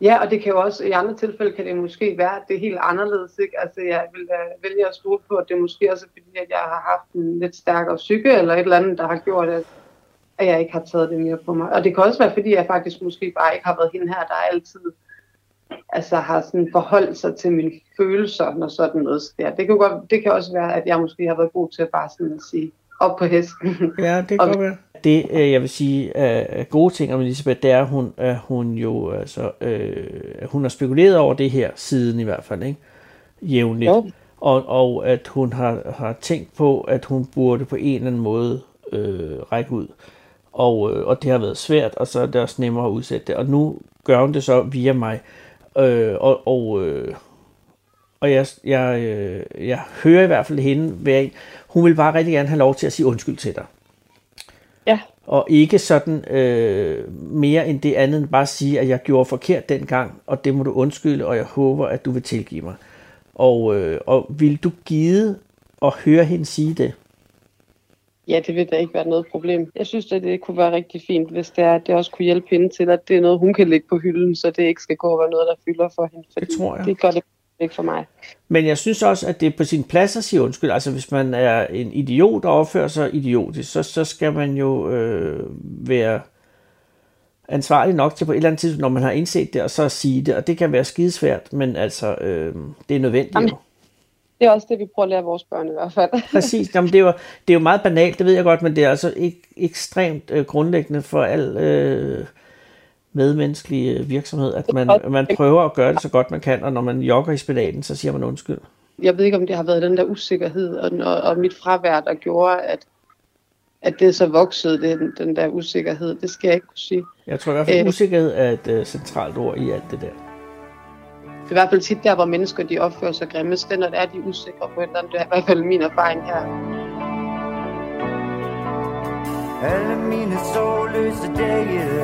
Ja, og det kan jo også, i andre tilfælde kan det måske være, at det er helt anderledes, ikke? Altså jeg vil uh, vælge at stole på, at det måske også er fordi, at jeg har haft en lidt stærkere psyke, eller et eller andet, der har gjort, at, at jeg ikke har taget det mere på mig. Og det kan også være, fordi jeg faktisk måske bare ikke har været hende her, der altid altså har sådan forholdt sig til mine følelser, når sådan noget sker. Det kan, godt, det kan også være, at jeg måske har været god til at bare sådan at sige, op på hesten. Ja, det kan godt være. Det, øh, jeg vil sige, er gode ting om Elisabeth, det er, at hun, at hun jo, altså, øh, at hun har spekuleret over det her siden i hvert fald, ikke? Jævnligt. Jo. Og, og at hun har, har tænkt på, at hun burde på en eller anden måde øh, række ud. Og, øh, og det har været svært, og så er det også nemmere at udsætte det. Og nu gør hun det så via mig. Øh, og og, øh, og jeg, jeg, øh, jeg hører i hvert fald hende være en. Hun vil bare rigtig gerne have lov til at sige undskyld til dig. Ja. Og ikke sådan øh, mere end det andet end bare sige, at jeg gjorde forkert dengang, og det må du undskylde, og jeg håber, at du vil tilgive mig. Og, øh, og vil du give at høre hende sige det? Ja, det vil da ikke være noget problem. Jeg synes, at det kunne være rigtig fint, hvis det er, at det også kunne hjælpe hende til, at det er noget, hun kan lægge på hylden, så det ikke skal gå og være noget, der fylder for hende. Fordi tror jeg. Det gør det ikke for mig. Men jeg synes også, at det er på sin plads at sige undskyld. Altså hvis man er en idiot og opfører sig idiotisk, så, så skal man jo øh, være ansvarlig nok til på et eller andet tidspunkt, når man har indset det, og så sige det. Og det kan være skidesvært, men altså, øh, det er nødvendigt. Jamen. Det er også det, vi prøver at lære vores børn i hvert fald. (laughs) Præcis. Jamen, det, er jo, det er jo meget banalt, det ved jeg godt, men det er altså ikke ekstremt øh, grundlæggende for al øh, medmenneskelig øh, virksomhed, at man, at man prøver at gøre det så godt man kan, og når man jogger i spinaten, så siger man undskyld. Jeg ved ikke, om det har været den der usikkerhed og, og, og mit fravær, der gjorde, at, at det så voksede, den, den der usikkerhed. Det skal jeg ikke kunne sige. Jeg tror i hvert fald, Øh. usikkerhed er et øh, centralt ord i alt det der. Det er i hvert fald tit der, hvor mennesker de opfører sig grimmest, det når det er, de usikre på et eller andet. Det er i hvert fald min erfaring her. Alle mine sårløse dage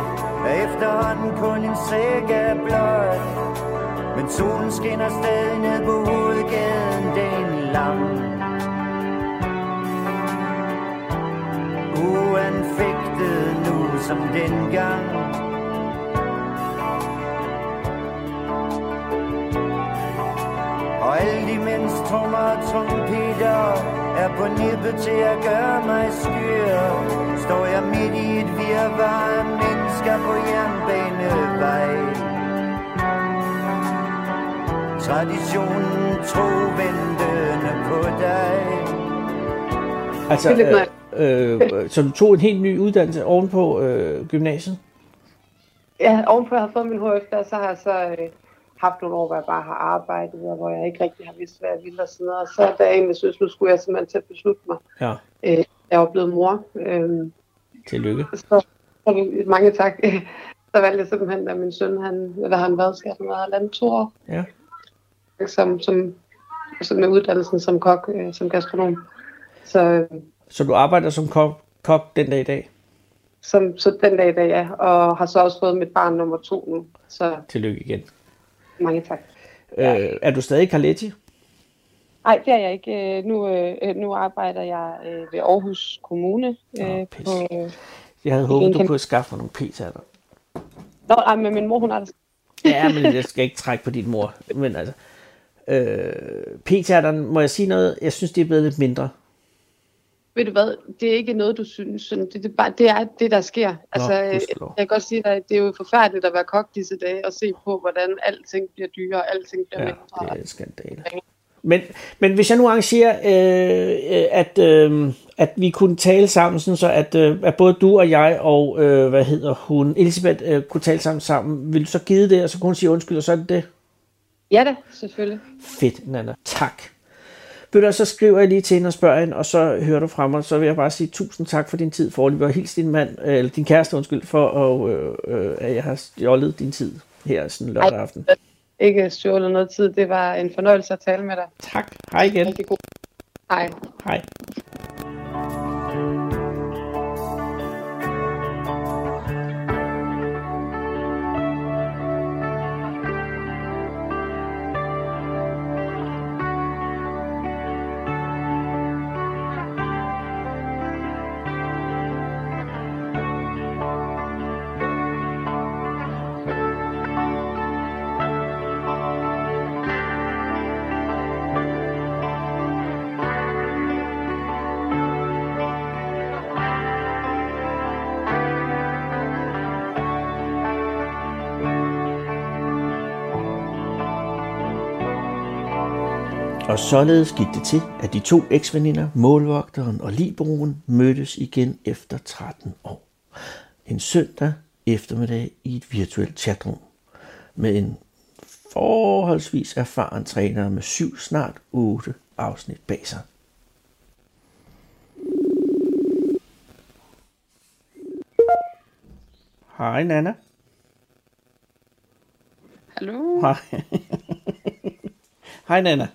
er efterhånden kun en sæk af blod. Men solen skinner stadig ned på hovedgaden dagen lang. Uanfægtet nu som dengang. Og alle de mens trommer og trompeter er på nippet til at gøre mig skyr. Står jeg midt i et virvar af mennesker på jernbanevej. Traditionen tro ventende på dig. Altså, øh, øh, så du tog en helt ny uddannelse ovenpå øh, gymnasiet? Ja, ovenpå jeg har fået min HF, der, så har jeg så øh, haft nogle år, hvor jeg bare har arbejdet, og hvor jeg ikke rigtig har vidst, hvad jeg ville og sådan noget. Og så da jeg egentlig synes, nu skulle jeg simpelthen til at beslutte mig. Ja, Øh, jeg var blevet mor, øh, tillykke. så, så mange tak. (laughs) Så valgte jeg simpelthen, at min søn, han, eller han hvad skal han være, halvandet to år, Ja. som, som altså med uddannelsen som kok, øh, som gastronom. Så, Så du arbejder som kok, kok den dag i dag? som, så den dag i dag, ja. Og har så også fået mit barn nummer to nu. Så Tillykke igen. Mange tak. Øh, er du stadig Carletti? Nej, det er jeg ikke. Øh, Nu, øh, nu arbejder jeg øh, ved Aarhus Kommune. Øh, pis. på, øh, Jeg havde håbet, du kunne skaffe mig nogle pizzaer. Nå, nej, men min mor, hun er der. Ja, men jeg skal ikke trække på din mor. Men altså, øh, p-teateren, må jeg sige noget? Jeg synes, det er blevet lidt mindre. Ved du hvad, det er ikke noget, du synes. sådan, Det, det, er bare, det er det, der sker. Altså, øh, jeg kan godt sige dig, at det er jo forfærdeligt at være kok disse dage, og se på, hvordan alting bliver dyrere, og alting bliver Ja, mindre. det er skandale. Men, men hvis jeg nu arrangerer, øh, øh, at, øh, at vi kunne tale sammen, sådan så at, øh, at både du og jeg og, øh, hvad hedder hun, Elisabeth, øh, kunne tale sammen sammen, vil du så give det, og så kunne hun sige undskyld, og så er det det? Ja da, selvfølgelig. Fedt, Nana. Tak. Ved du, så skriver jeg lige til hende og spørger hende, og så hører du fra mig, så vil jeg bare sige tusind tak for din tid, for at hils din mand, øh, eller din kæreste, undskyld, for at, øh, øh, at jeg har stjålet din tid her sådan lørdag Ej. aften. Ikke stjålet noget tid. Det var en fornøjelse at tale med dig. Tak. Hej igen. Rigtig god. Hej. Hej. Således gik det til, at de to eksveninder, målvogteren og libroen, mødtes igen efter 13 år. En søndag eftermiddag i et virtuelt chatrum med en forholdsvis erfaren træner med syv, snart otte afsnit bag sig. Hej Nana. Hallo? Hej. (laughs) Hej Nana.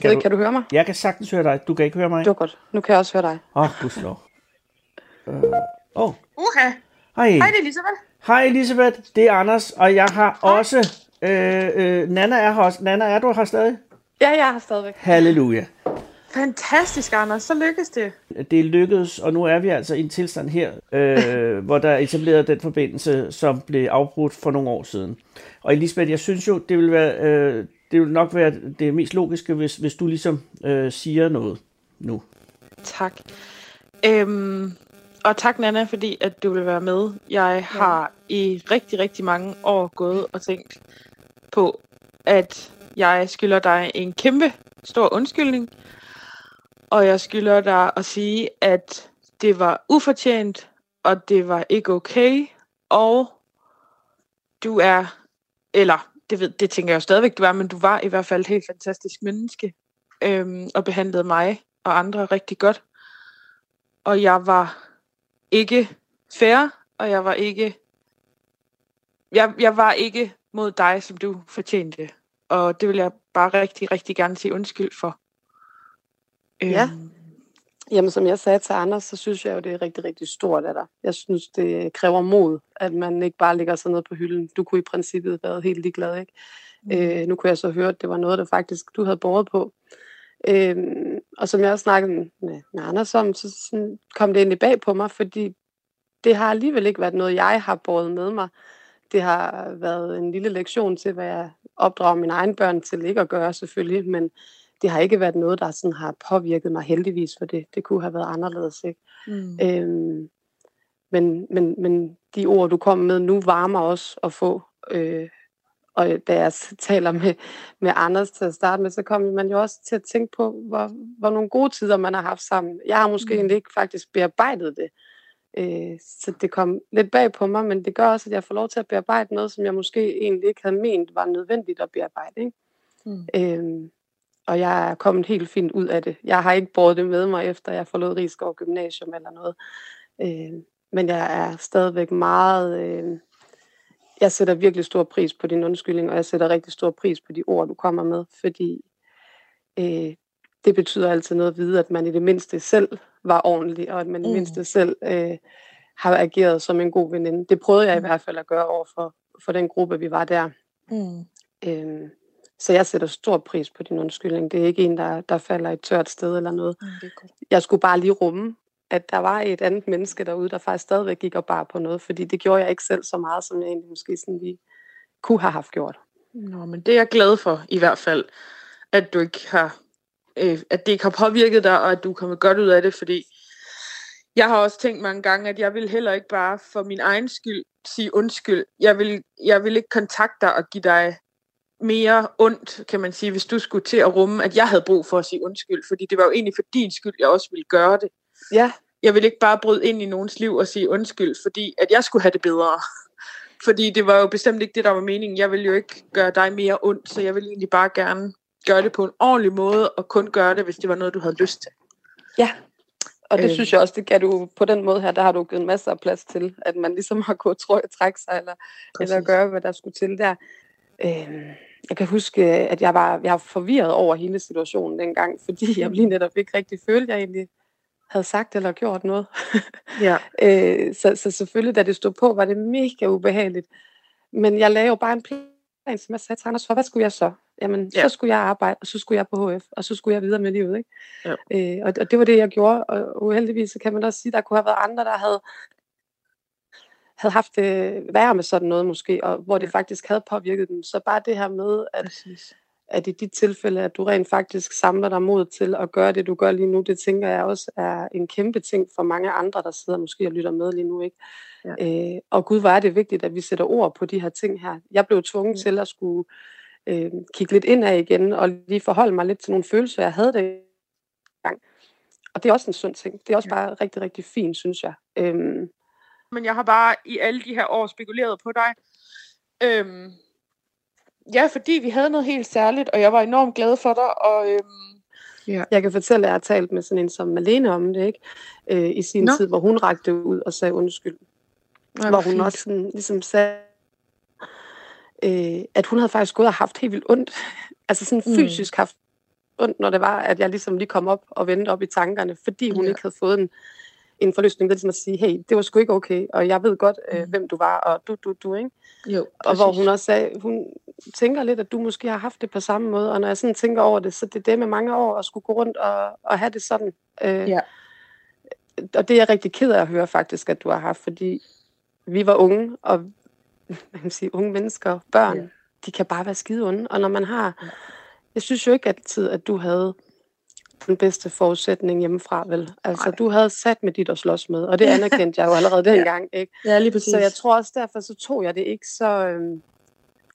Kan du, kan du høre mig? Jeg kan sagtens høre dig. Du kan ikke høre mig? Det var godt. Nu kan jeg også høre dig. Åh, oh, gudskelov. Øh, Åh, oh. Uha. hej. Hej, det er Elisabeth. Hej Elisabeth, det er Anders, og jeg har også... Øh, øh, Nana er her også. Nana, er du her stadig? Ja, jeg har stadigvæk. Halleluja. Fantastisk, Anders. Så lykkes det. Det er lykkedes, og nu er vi altså i en tilstand her, øh, hvor der er etableret den forbindelse, som blev afbrudt for nogle år siden. Og Elisabeth, jeg synes jo, det vil, være, øh, det vil nok være det mest logiske, hvis, hvis du ligesom øh, siger noget nu. Tak. Øhm, og tak, Nana, fordi at du vil være med. Jeg har i rigtig, rigtig mange år gået og tænkt på, at jeg skylder dig en kæmpe stor undskyldning. Og jeg skylder dig at sige, at det var ufortjent, og det var ikke okay. Og du er, eller det, ved, det tænker jeg jo stadigvæk, du er, men du var i hvert fald et helt fantastisk menneske. Øhm, og behandlede mig og andre rigtig godt. Og jeg var ikke fair, og jeg var ikke jeg, jeg var ikke mod dig, som du fortjente. Og det vil jeg bare rigtig, rigtig gerne sige undskyld for. Ja. Øhm, Jamen, som jeg sagde til Anders, så synes jeg jo, det er rigtig, rigtig stort af dig. Jeg synes, det kræver mod, at man ikke bare lægger sig ned på hylden. Du kunne i princippet være helt ligeglad, ikke? Mm. Øh, nu kunne jeg så høre, at det var noget, der faktisk du havde båret på. Øhm, og som jeg også snakkede med, med Anders om, så sådan, kom det egentlig bag på mig, fordi det har alligevel ikke været noget, jeg har båret med mig. Det har været en lille lektion til, hvad jeg opdrager mine egne børn til ikke at gøre selvfølgelig, men det har ikke været noget, der sådan har påvirket mig heldigvis, for det, det kunne have været anderledes. Ikke? mm. Øhm, men, men, men de ord, du kom med nu, varmer også at få. Øh, og da jeg taler med, med Anders til at starte med, så kommer man jo også til at tænke på, hvor, hvor nogle gode tider man har haft sammen. Jeg har måske Mm. egentlig ikke faktisk bearbejdet det. Øh, så det kom lidt bag på mig, men det gør også, at jeg får lov til at bearbejde noget, som jeg måske egentlig ikke havde ment var nødvendigt at bearbejde. Ikke? Mm. Øhm, og jeg er kommet helt fint ud af det. Jeg har ikke båret det med mig, efter jeg forlod Rigskov Gymnasium eller noget. Øh, men jeg er stadigvæk meget... Øh, jeg sætter virkelig stor pris på din undskyldning, og jeg sætter rigtig stor pris på de ord, du kommer med, fordi øh, det betyder altid noget at vide, at man i det mindste selv var ordentlig, og at man i det Mm. mindste selv øh, har ageret som en god veninde. Det prøvede jeg i Mm. hvert fald at gøre over for, for den gruppe, vi var der. Mm. Øhm, så jeg sætter stor pris på din undskyldning. Det er ikke en, der, der falder i et tørt sted eller noget. Jeg skulle bare lige rumme, at der var et andet menneske derude, der faktisk stadigvæk gik og bar på noget, fordi det gjorde jeg ikke selv så meget, som jeg egentlig måske sådan lige kunne have haft gjort. Nå, men det er jeg glad for i hvert fald, at du ikke har, øh, at det ikke har påvirket dig, og at du er kommet godt ud af det, fordi jeg har også tænkt mange gange, at jeg vil heller ikke bare for min egen skyld sige undskyld. Jeg vil, jeg vil ikke kontakte dig og give dig mere ondt, kan man sige, hvis du skulle til at rumme, at jeg havde brug for at sige undskyld, fordi det var jo egentlig for din skyld, jeg også ville gøre det. Ja, Jeg vil ikke bare bryde ind i nogens liv og sige undskyld, fordi at jeg skulle have det bedre. Fordi det var jo bestemt ikke det, der var meningen. Jeg ville jo ikke gøre dig mere ondt, så jeg ville egentlig bare gerne gøre det på en ordentlig måde, og kun gøre det, hvis det var noget, du havde lyst til. ja. Og det Øh. øh. synes jeg også, det kan du på den måde her, der har du givet masser af plads til, at man ligesom har kunnet trække sig, eller, eller Præcis. gøre, hvad der skulle til der. Øhm, jeg kan huske, at jeg var, jeg var forvirret over hele situationen dengang, (laughs) fordi jeg lige netop ikke rigtig følte, at jeg egentlig havde sagt eller gjort noget. (laughs) Ja. Øh, så, så selvfølgelig, da det stod på, var det mega ubehageligt. Men jeg lagde jo bare en plan, som jeg sagde til Anders for, hvad skulle jeg så? Jamen, Ja. så skulle jeg arbejde, og så skulle jeg på HF, og så skulle jeg videre med livet. Ikke? Ja. Øh, og, og det var det, jeg gjorde. Og uheldigvis så kan man også sige, at der kunne have været andre, der havde, havde haft det værre med sådan noget måske, og hvor det faktisk havde påvirket dem. Så bare det her med, at Præcis. at i de tilfælde, at du rent faktisk samler dig mod til at gøre det, du gør lige nu, det tænker jeg også er en kæmpe ting for mange andre, der sidder måske og lytter med lige nu. ikke. Ja. Øh, og gud, hvor er det vigtigt, at vi sætter ord på de her ting her. Jeg blev tvunget Ja. til at skulle øh, kigge lidt indad igen, og lige forholde mig lidt til nogle følelser, jeg havde det gang. Og det er også en sund ting. Det er også Ja. bare rigtig, rigtig fint, synes jeg. Øhm, Men jeg har bare i alle de her år spekuleret på dig. Øhm, ja, fordi vi havde noget helt særligt, og jeg var enormt glad for dig, og øhm, ja. Jeg kan fortælle, at jeg har talt med sådan en som Malene om det, ikke? Øh, i sin Nå. tid, hvor hun rakte ud og sagde undskyld. Ej, hvor hun fint. også sådan, ligesom sagde, øh, at hun havde faktisk gået og haft helt vildt ondt. Altså sådan Mm. fysisk haft ondt, når det var, at jeg ligesom lige kom op og vendte op i tankerne, fordi hun Ja. ikke havde fået en, en forløsning, der ligesom at sige, hey, det var sgu ikke okay, og jeg ved godt, øh, Mm. hvem du var, og du, du, du, ikke? Jo, Og hvor præcis. hun også sagde, hun tænker lidt, at du måske har haft det på samme måde, og når jeg sådan tænker over det, så det er det med mange år at skulle gå rundt og, og have det sådan. Øh, Ja. Og det er jeg rigtig ked af at høre faktisk, at du har haft, fordi vi var unge, og (laughs) man kan sige, unge mennesker, børn, Ja. de kan bare være skide onde. Og når man har, jeg synes jo ikke altid, at du havde den bedste forudsætning hjemmefra, vel? Altså, Nej. du havde sat med dit at slås med, og det anerkendte jeg jo allerede (laughs) dengang, ikke? Ja, lige præcis. Så jeg tror også derfor, så tog jeg det ikke så... Øhm,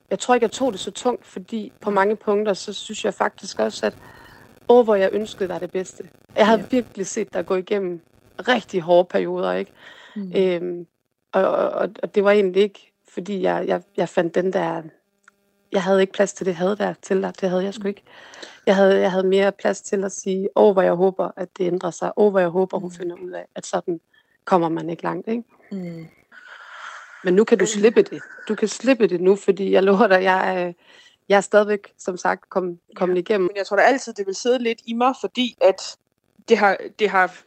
jeg tror ikke, jeg tog det så tungt, fordi på mange punkter, så synes jeg faktisk også, at åh, hvor jeg ønskede dig det bedste. Jeg havde Ja. ja. virkelig set dig gå igennem rigtig hårde perioder, ikke? Mm. Øhm, og, og, og det var egentlig ikke, fordi jeg, jeg, jeg fandt den der... Jeg havde ikke plads til det had der til dig. Det havde jeg sgu ikke. Jeg havde, jeg havde mere plads til at sige, åh, hvor jeg håber, at det ændrer sig. Åh, hvor jeg håber, hun Mm. finder ud af, at sådan kommer man ikke langt, ikke? Mm. Men nu kan du slippe det. Du kan slippe det nu, fordi jeg lover dig, jeg jeg er stadigvæk, som sagt, kom, kommet ja. igennem. Men jeg tror da altid, det vil sidde lidt i mig, fordi at det har, det har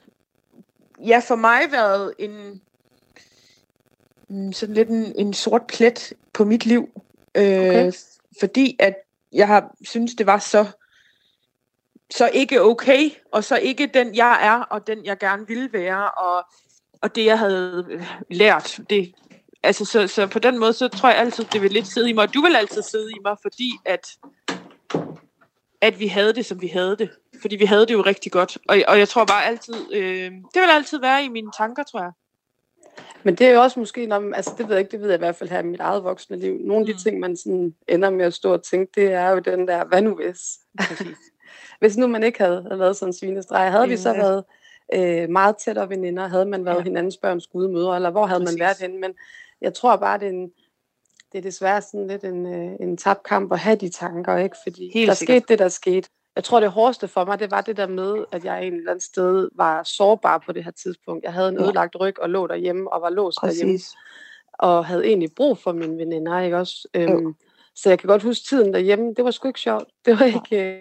ja, for mig været en mm, sådan lidt en, en sort plet på mit liv. Øh, Okay. Fordi at jeg har synes det var så så ikke okay, og så ikke den jeg er, og den jeg gerne ville være, og, og det jeg havde øh, lært. Det, altså, så, så på den måde, så tror jeg altid, det vil lidt sidde i mig, og du vil altid sidde i mig, fordi at at vi havde det, som vi havde det. Fordi vi havde det jo rigtig godt. Og, og jeg tror bare altid, øh, det vil altid være i mine tanker, tror jeg. Men det er jo også måske, når, man- altså det ved jeg ikke, det ved jeg i hvert fald her i mit eget voksne liv. Nogle af de Mm. ting, man sådan ender med at stå og tænke, det er jo den der, hvad nu hvis? (laughs) Hvis nu man ikke havde været sådan en svinestreg, havde vi så Ja. været øh, meget tættere veninder, havde man været Ja. hinandens børns gudmødre, eller hvor havde Præcis. man været henne? Men jeg tror bare, det er, en, det er desværre sådan lidt en, øh, en tabt kamp at have de tanker, ikke? Fordi Helt der sikkert. skete det, der skete. Jeg tror, det hårdeste for mig, det var det der med, at jeg en eller anden sted var sårbar på det her tidspunkt. Jeg havde en ødelagt ryg og lå derhjemme og var låst derhjemme. Præcis. og havde egentlig brug for mine veninder, ikke også? Øhm, så jeg kan godt huske tiden derhjemme, det var sgu ikke sjovt. Det var ikke... Øh,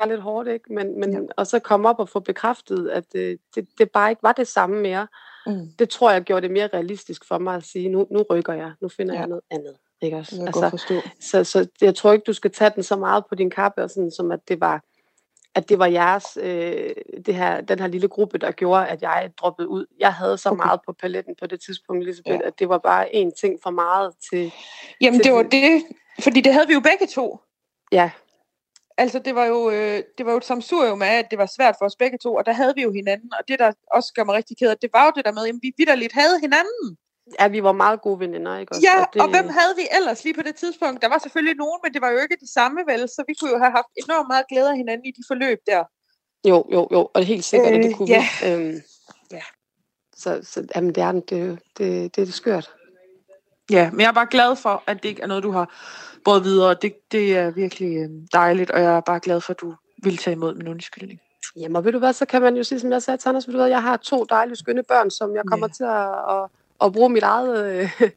var lidt hårdt, ikke? Men, men, ja. Og så komme op og få bekræftet, at øh, det, det bare ikke var det samme mere. Mm. Det tror jeg gjorde det mere realistisk for mig at sige, nu, nu rykker jeg, nu finder ja. jeg noget andet. Ikke også? Jeg altså, forstå. Så, så jeg tror ikke, du skal tage den så meget på din kappe, og sådan, som at det var at det var jeres, øh, det her, den her lille gruppe, der gjorde, at jeg droppede ud. Jeg havde så okay. meget på paletten på det tidspunkt, Elisabeth, ja. at det var bare en ting for meget til... Jamen, til det var det, fordi det havde vi jo begge to. Ja. Altså, det var jo, øh, det var jo et samsurium af, at det var svært for os begge to, og der havde vi jo hinanden, og det, der også gør mig rigtig ked af, det var jo det der med, at vi vidderligt havde hinanden. Ja, vi var meget gode veninder, ikke? Også? Ja, og, det... og hvem havde vi ellers lige på det tidspunkt? Der var selvfølgelig nogen, men det var jo ikke de samme vel, så vi kunne jo have haft enormt meget glæde af hinanden i de forløb der. Jo, jo, jo, og helt sikkert, øh, at det kunne ja. vi. Øhm, ja. Så, så jamen, det, er, det, det, det, det er skørt. Ja, men jeg er bare glad for, at det ikke er noget, du har båret videre. Det, det er virkelig øh, dejligt, og jeg er bare glad for, at du vil tage imod min undskyldning. Jamen, og ved du hvad, så kan man jo sige, som jeg sagde til Anders, ved du hvad, jeg har to dejlige, skønne børn, som jeg kommer ja. til at, at, at bruge mit eget, øh, (laughs)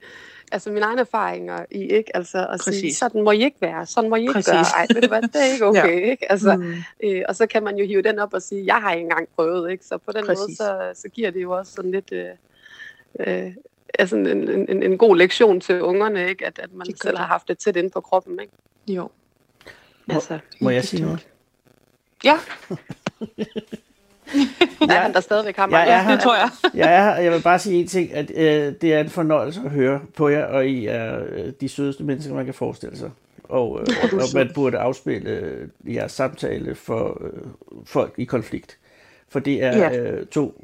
altså mine egne erfaringer i, ikke? Altså, at sige, sådan må I ikke være, sådan må I ikke Præcis. gøre. Ej, ved du hvad, det er ikke (laughs) okay, Ja. ikke? Altså, Mm. øh, og så kan man jo hive den op og sige, jeg har ikke engang prøvet, ikke? Så på den Præcis. måde, så, så giver det jo også sådan lidt... Øh, øh, altså en, en, en, en god lektion til ungerne, ikke? At, at man Det selv har haft det tæt inde på kroppen, ikke? Jo. Altså, Må jeg sige noget? Ja, (laughs) (laughs) er han der stadigvæk har Jeg er her. (laughs) det tror jeg. (laughs) Jeg er her, jeg vil bare sige en ting, at øh, det er en fornøjelse at høre på jer, og I er øh, de sødeste mennesker, man kan forestille sig. Og, øh, og man burde afspille øh, jeres samtale for øh, folk i konflikt. For det er Ja. øh, to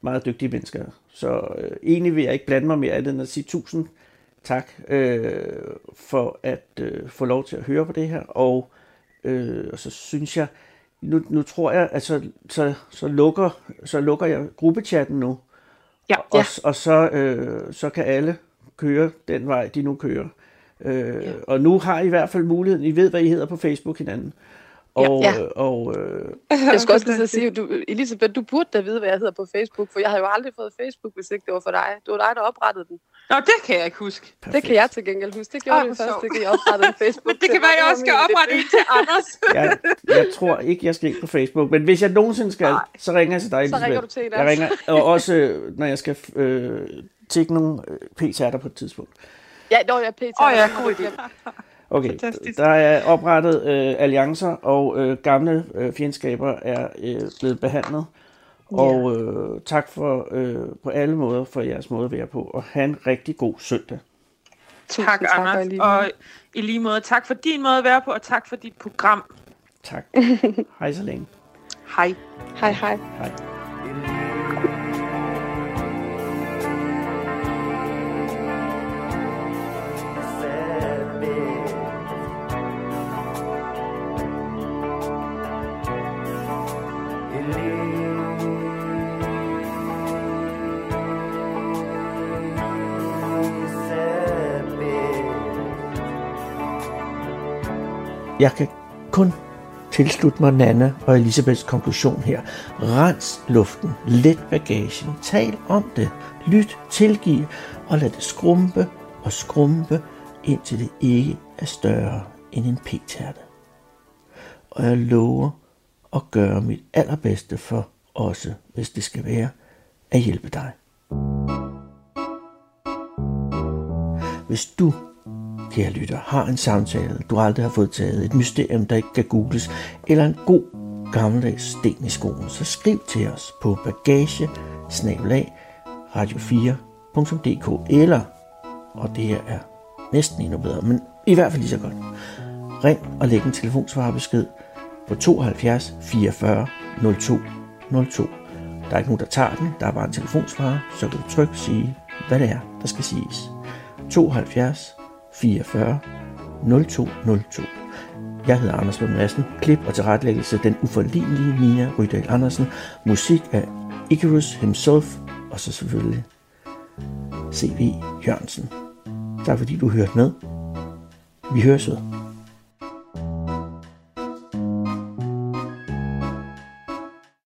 meget dygtige mennesker. Så øh, egentlig vil jeg ikke blande mig mere end at sige tusind tak øh, for at øh, få lov til at høre på det her. Og, øh, og så synes jeg, nu, nu tror jeg, at så, så, så, lukker, så lukker jeg gruppechatten nu. Ja. Og, og så, øh, så kan alle køre den vej, de nu kører. Øh, ja. Og nu har I i hvert fald muligheden. I ved, hvad I hedder på Facebook hinanden. Og, Ja. ja. og øh, Jeg skal også lige så (laughs) sige, du, Elisabeth, du burde da vide, hvad jeg hedder på Facebook, for jeg havde jo aldrig fået Facebook, hvis ikke det var for dig. Det var dig, der oprettede den. Nå, det kan jeg ikke huske. Det kan jeg til gengæld huske. Det gjorde det første, sjovt. det jeg oprettede en (laughs) Facebook. Det kan være, jeg også skal oprette en til Anders. (laughs) jeg, jeg tror ikke, jeg skal ind på Facebook. Men hvis jeg nogensinde skal, Nej. så ringer jeg til dig, Så Elisabeth. ringer du til en af Jeg ringer, og også øh, når jeg skal øh, tjekke nogle øh, p-tærter på et tidspunkt. Ja, nå, jeg PT. Åh ja, god idé. Okay, Fantastisk. der er oprettet øh, alliancer, og øh, gamle øh, fjendskaber er øh, blevet behandlet. Og øh, tak for øh, på alle måder for jeres måde at være på, og have en rigtig god søndag. Tusind Tak, tak, og Anders. lige måde. Og i lige måde, tak for din måde at være på, og tak for dit program. Tak. (laughs) Hej så længe. Hej. Hej, hej. Hej. Jeg kan kun tilslutte mig Nana og Elisabeths konklusion her. Rens luften, let bagagen, tal om det, lyt, tilgiv og lad det skrumpe og skrumpe, indtil det ikke er større end en p-tærte. Og jeg lover at gøre mit allerbedste for også, hvis det skal være, at hjælpe dig. Hvis du kære lytter, har en samtale, du aldrig har fået taget, et mysterium, der ikke kan googles, eller en god gammeldags sten i skoen, så skriv til os på bagage radio4.dk eller, og det her er næsten endnu bedre, men i hvert fald lige så godt, ring og læg en telefonsvarbesked på 72 44 02 02. Der er ikke nogen, der tager den, der er bare en telefonsvarer, så kan du trygt sige, hvad det er, der skal siges. 72 44 0202. Jeg hedder Anders Lund Madsen. Klip og tilrettelæggelse den uforlignelige Nina Rydahl Andersen. Musik af Icarus himself. Og så selvfølgelig C.V. Jørgensen. Tak fordi du hørte med. Vi høres ved.